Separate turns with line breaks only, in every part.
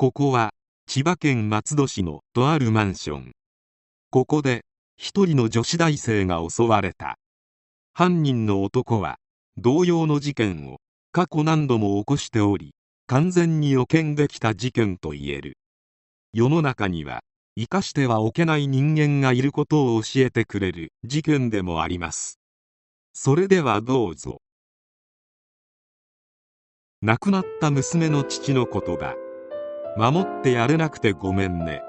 ここは千葉県松戸市のとあるマンション。ここで一人の女子大生が襲われた。犯人の男は同様の事件を過去何度も起こしており完全に予見できた事件と言える。世の中には生かしてはおけない人間がいることを教えてくれる事件でもあります。それではどうぞ。亡くなった娘の父の言葉。守ってやれなくてごめんね。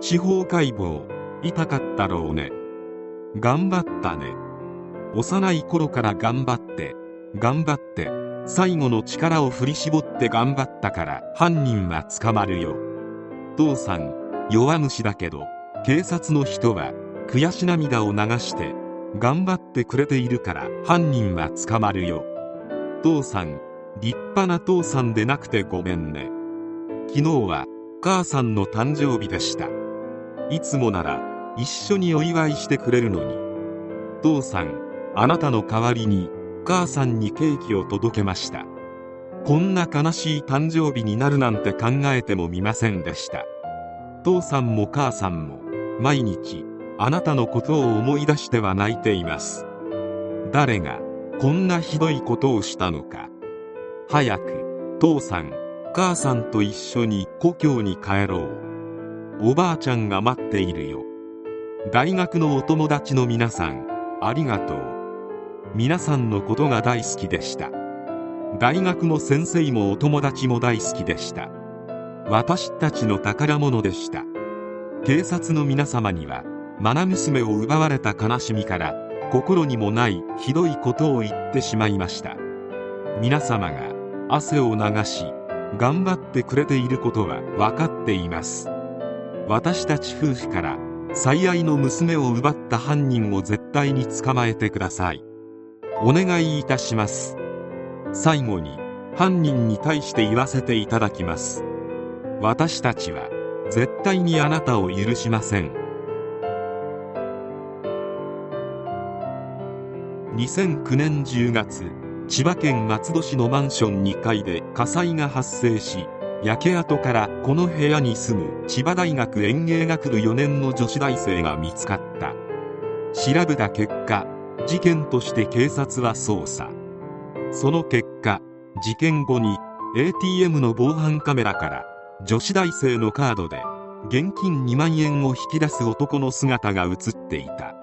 司法解剖痛かったろうね。頑張ったね。幼い頃から頑張って頑張って最後の力を振り絞って頑張ったから犯人は捕まるよ。父さん弱虫だけど警察の人は悔し涙を流して頑張ってくれているから犯人は捕まるよ。父さん立派な父さんでなくてごめんね。昨日は母さんの誕生日でした。いつもなら一緒にお祝いしてくれるのに。父さんあなたの代わりに母さんにケーキを届けました。こんな悲しい誕生日になるなんて考えてもみませんでした。父さんも母さんも毎日あなたのことを思い出しては泣いています。誰がこんなひどいことをしたのか。早く父さん母さんと一緒に故郷に帰ろう。おばあちゃんが待っているよ。大学のお友達の皆さんありがとう。皆さんのことが大好きでした。大学の先生もお友達も大好きでした。私たちの宝物でした。警察の皆様には愛娘を奪われた悲しみから心にもないひどいことを言ってしまいました。皆様が汗を流し頑張ってくれていることは分かっています。私たち夫婦から最愛の娘を奪った犯人を絶対に捕まえてください。お願いいたします。最後に犯人に対して言わせていただきます。私たちは絶対にあなたを許しません。2009年10月千葉県松戸市のマンション2階で火災が発生し焼け跡からこの部屋に住む千葉大学園芸学部4年の女子大生が見つかった。調べた結果事件として警察は捜査。その結果事件後に ATM の防犯カメラから女子大生のカードで現金2万円を引き出す男の姿が映っていた。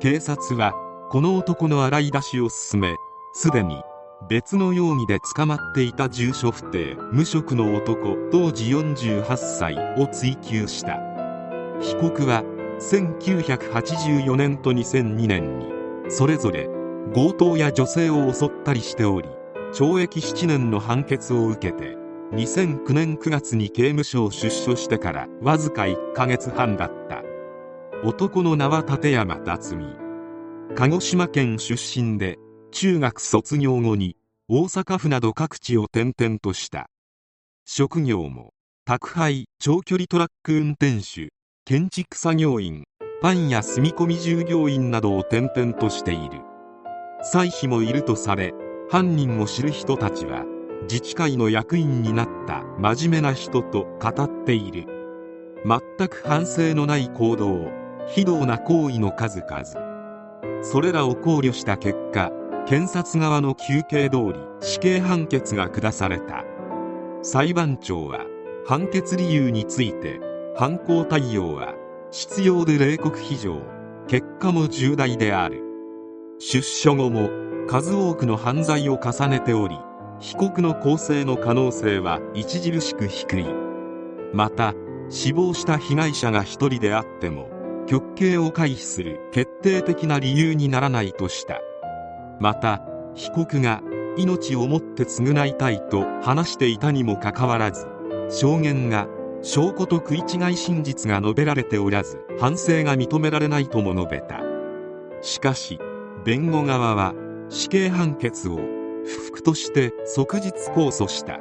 警察はこの男の洗い出しを進めすでに別の容疑で捕まっていた住所不定無職の男当時48歳を追及した。被告は1984年と2002年にそれぞれ強盗や女性を襲ったりしており懲役7年の判決を受けて2009年9月に刑務所を出所してからわずか1ヶ月半だった。男の名は立山辰巳。鹿児島県出身で中学卒業後に大阪府など各地を転々とした。職業も宅配長距離トラック運転手建築作業員パンや住み込み従業員などを転々としている。歳費もいるとされ犯人を知る人たちは自治会の役員になった真面目な人と語っている。全く反省のない行動非道な行為の数々。それらを考慮した結果検察側の求刑通り死刑判決が下された。裁判長は判決理由について犯行対応は必要で冷酷非常結果も重大である。出所後も数多くの犯罪を重ねており被告の更生の可能性は著しく低い。また死亡した被害者が一人であっても極刑を回避する決定的な理由にならないとした。また被告が命をもって償いたいと話していたにもかかわらず証言が証拠と食い違い真実が述べられておらず反省が認められないとも述べた。しかし弁護側は死刑判決を不服として即日控訴した。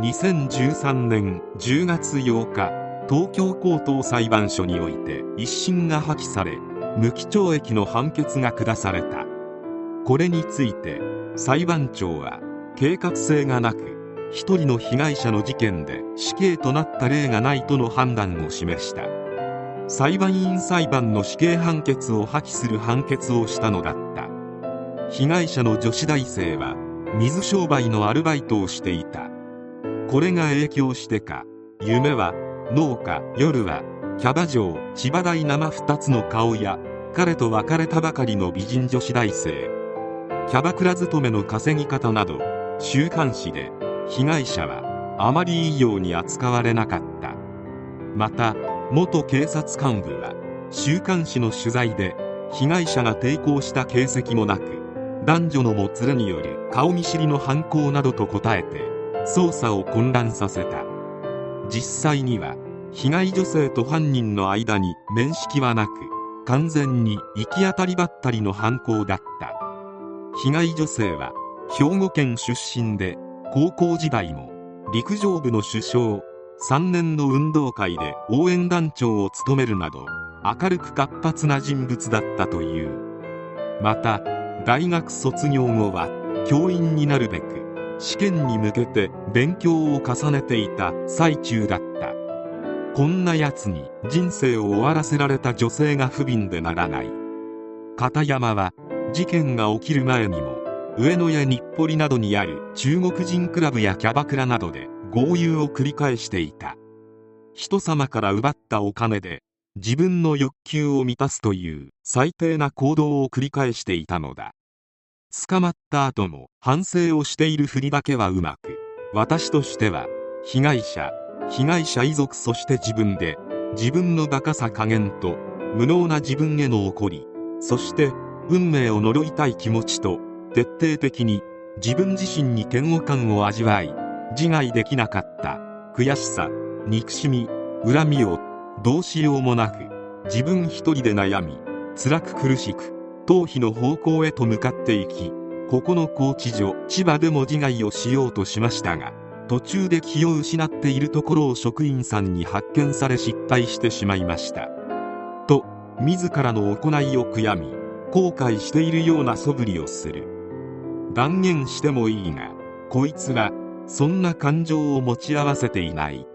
2013年10月8日東京高等裁判所において一審が破棄され無期懲役の判決が下された。これについて裁判長は計画性がなく一人の被害者の事件で死刑となった例がないとの判断を示した。裁判員裁判の死刑判決を破棄する判決をしたのだった。被害者の女子大生は水商売のアルバイトをしていた。これが影響してか夢は農家夜はキャバ嬢千葉大生2つの顔や彼と別れたばかりの美人女子大生。キャバクラ勤めの稼ぎ方など週刊誌で被害者はあまりいいように扱われなかった。また元警察幹部は週刊誌の取材で被害者が抵抗した形跡もなく男女のもつれによる顔見知りの犯行などと答えて捜査を混乱させた。実際には被害女性と犯人の間に面識はなく完全に行き当たりばったりの犯行だった。被害女性は兵庫県出身で高校時代も陸上部の首相3年の運動会で応援団長を務めるなど明るく活発な人物だったという。また大学卒業後は教員になるべく試験に向けて勉強を重ねていた最中だった。こんな奴に人生を終わらせられた女性が不憫でならない。片山は事件が起きる前にも上野や日暮里などにある中国人クラブやキャバクラなどで豪遊を繰り返していた。人様から奪ったお金で自分の欲求を満たすという最低な行動を繰り返していたのだ。捕まった後も反省をしているふりだけはうまく私としては被害者被害者遺族そして自分で自分のバカさ加減と無能な自分への怒りそして運命を呪いたい気持ちと徹底的に自分自身に嫌悪感を味わい自害できなかった悔しさ憎しみ恨みをどうしようもなく自分一人で悩み辛く苦しく逃避の方向へと向かっていきここの高知所千葉でも自害をしようとしましたが途中で気を失っているところを職員さんに発見され失敗してしまいました。と自らの行いを悔やみ後悔しているような素振りをする。断言してもいいがこいつはそんな感情を持ち合わせていない。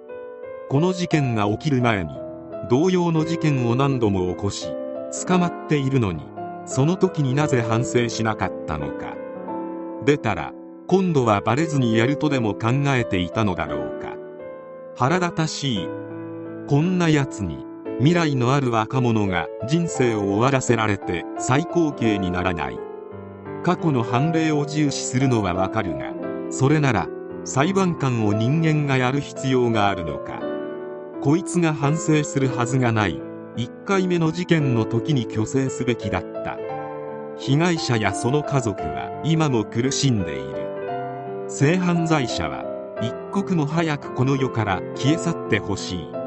この事件が起きる前に同様の事件を何度も起こし捕まっているのにその時になぜ反省しなかったのか。出たら今度はバレずにやるとでも考えていたのだろうか。腹立たしい。こんな奴に未来のある若者が人生を終わらせられて最高刑にならない。過去の判例を重視するのはわかるがそれなら裁判官を人間がやる必要があるのか。こいつが反省するはずがない。1回目の事件の時に虚勢すべきだった。被害者やその家族は今も苦しんでいる。性犯罪者は一刻も早くこの世から消え去ってほしい。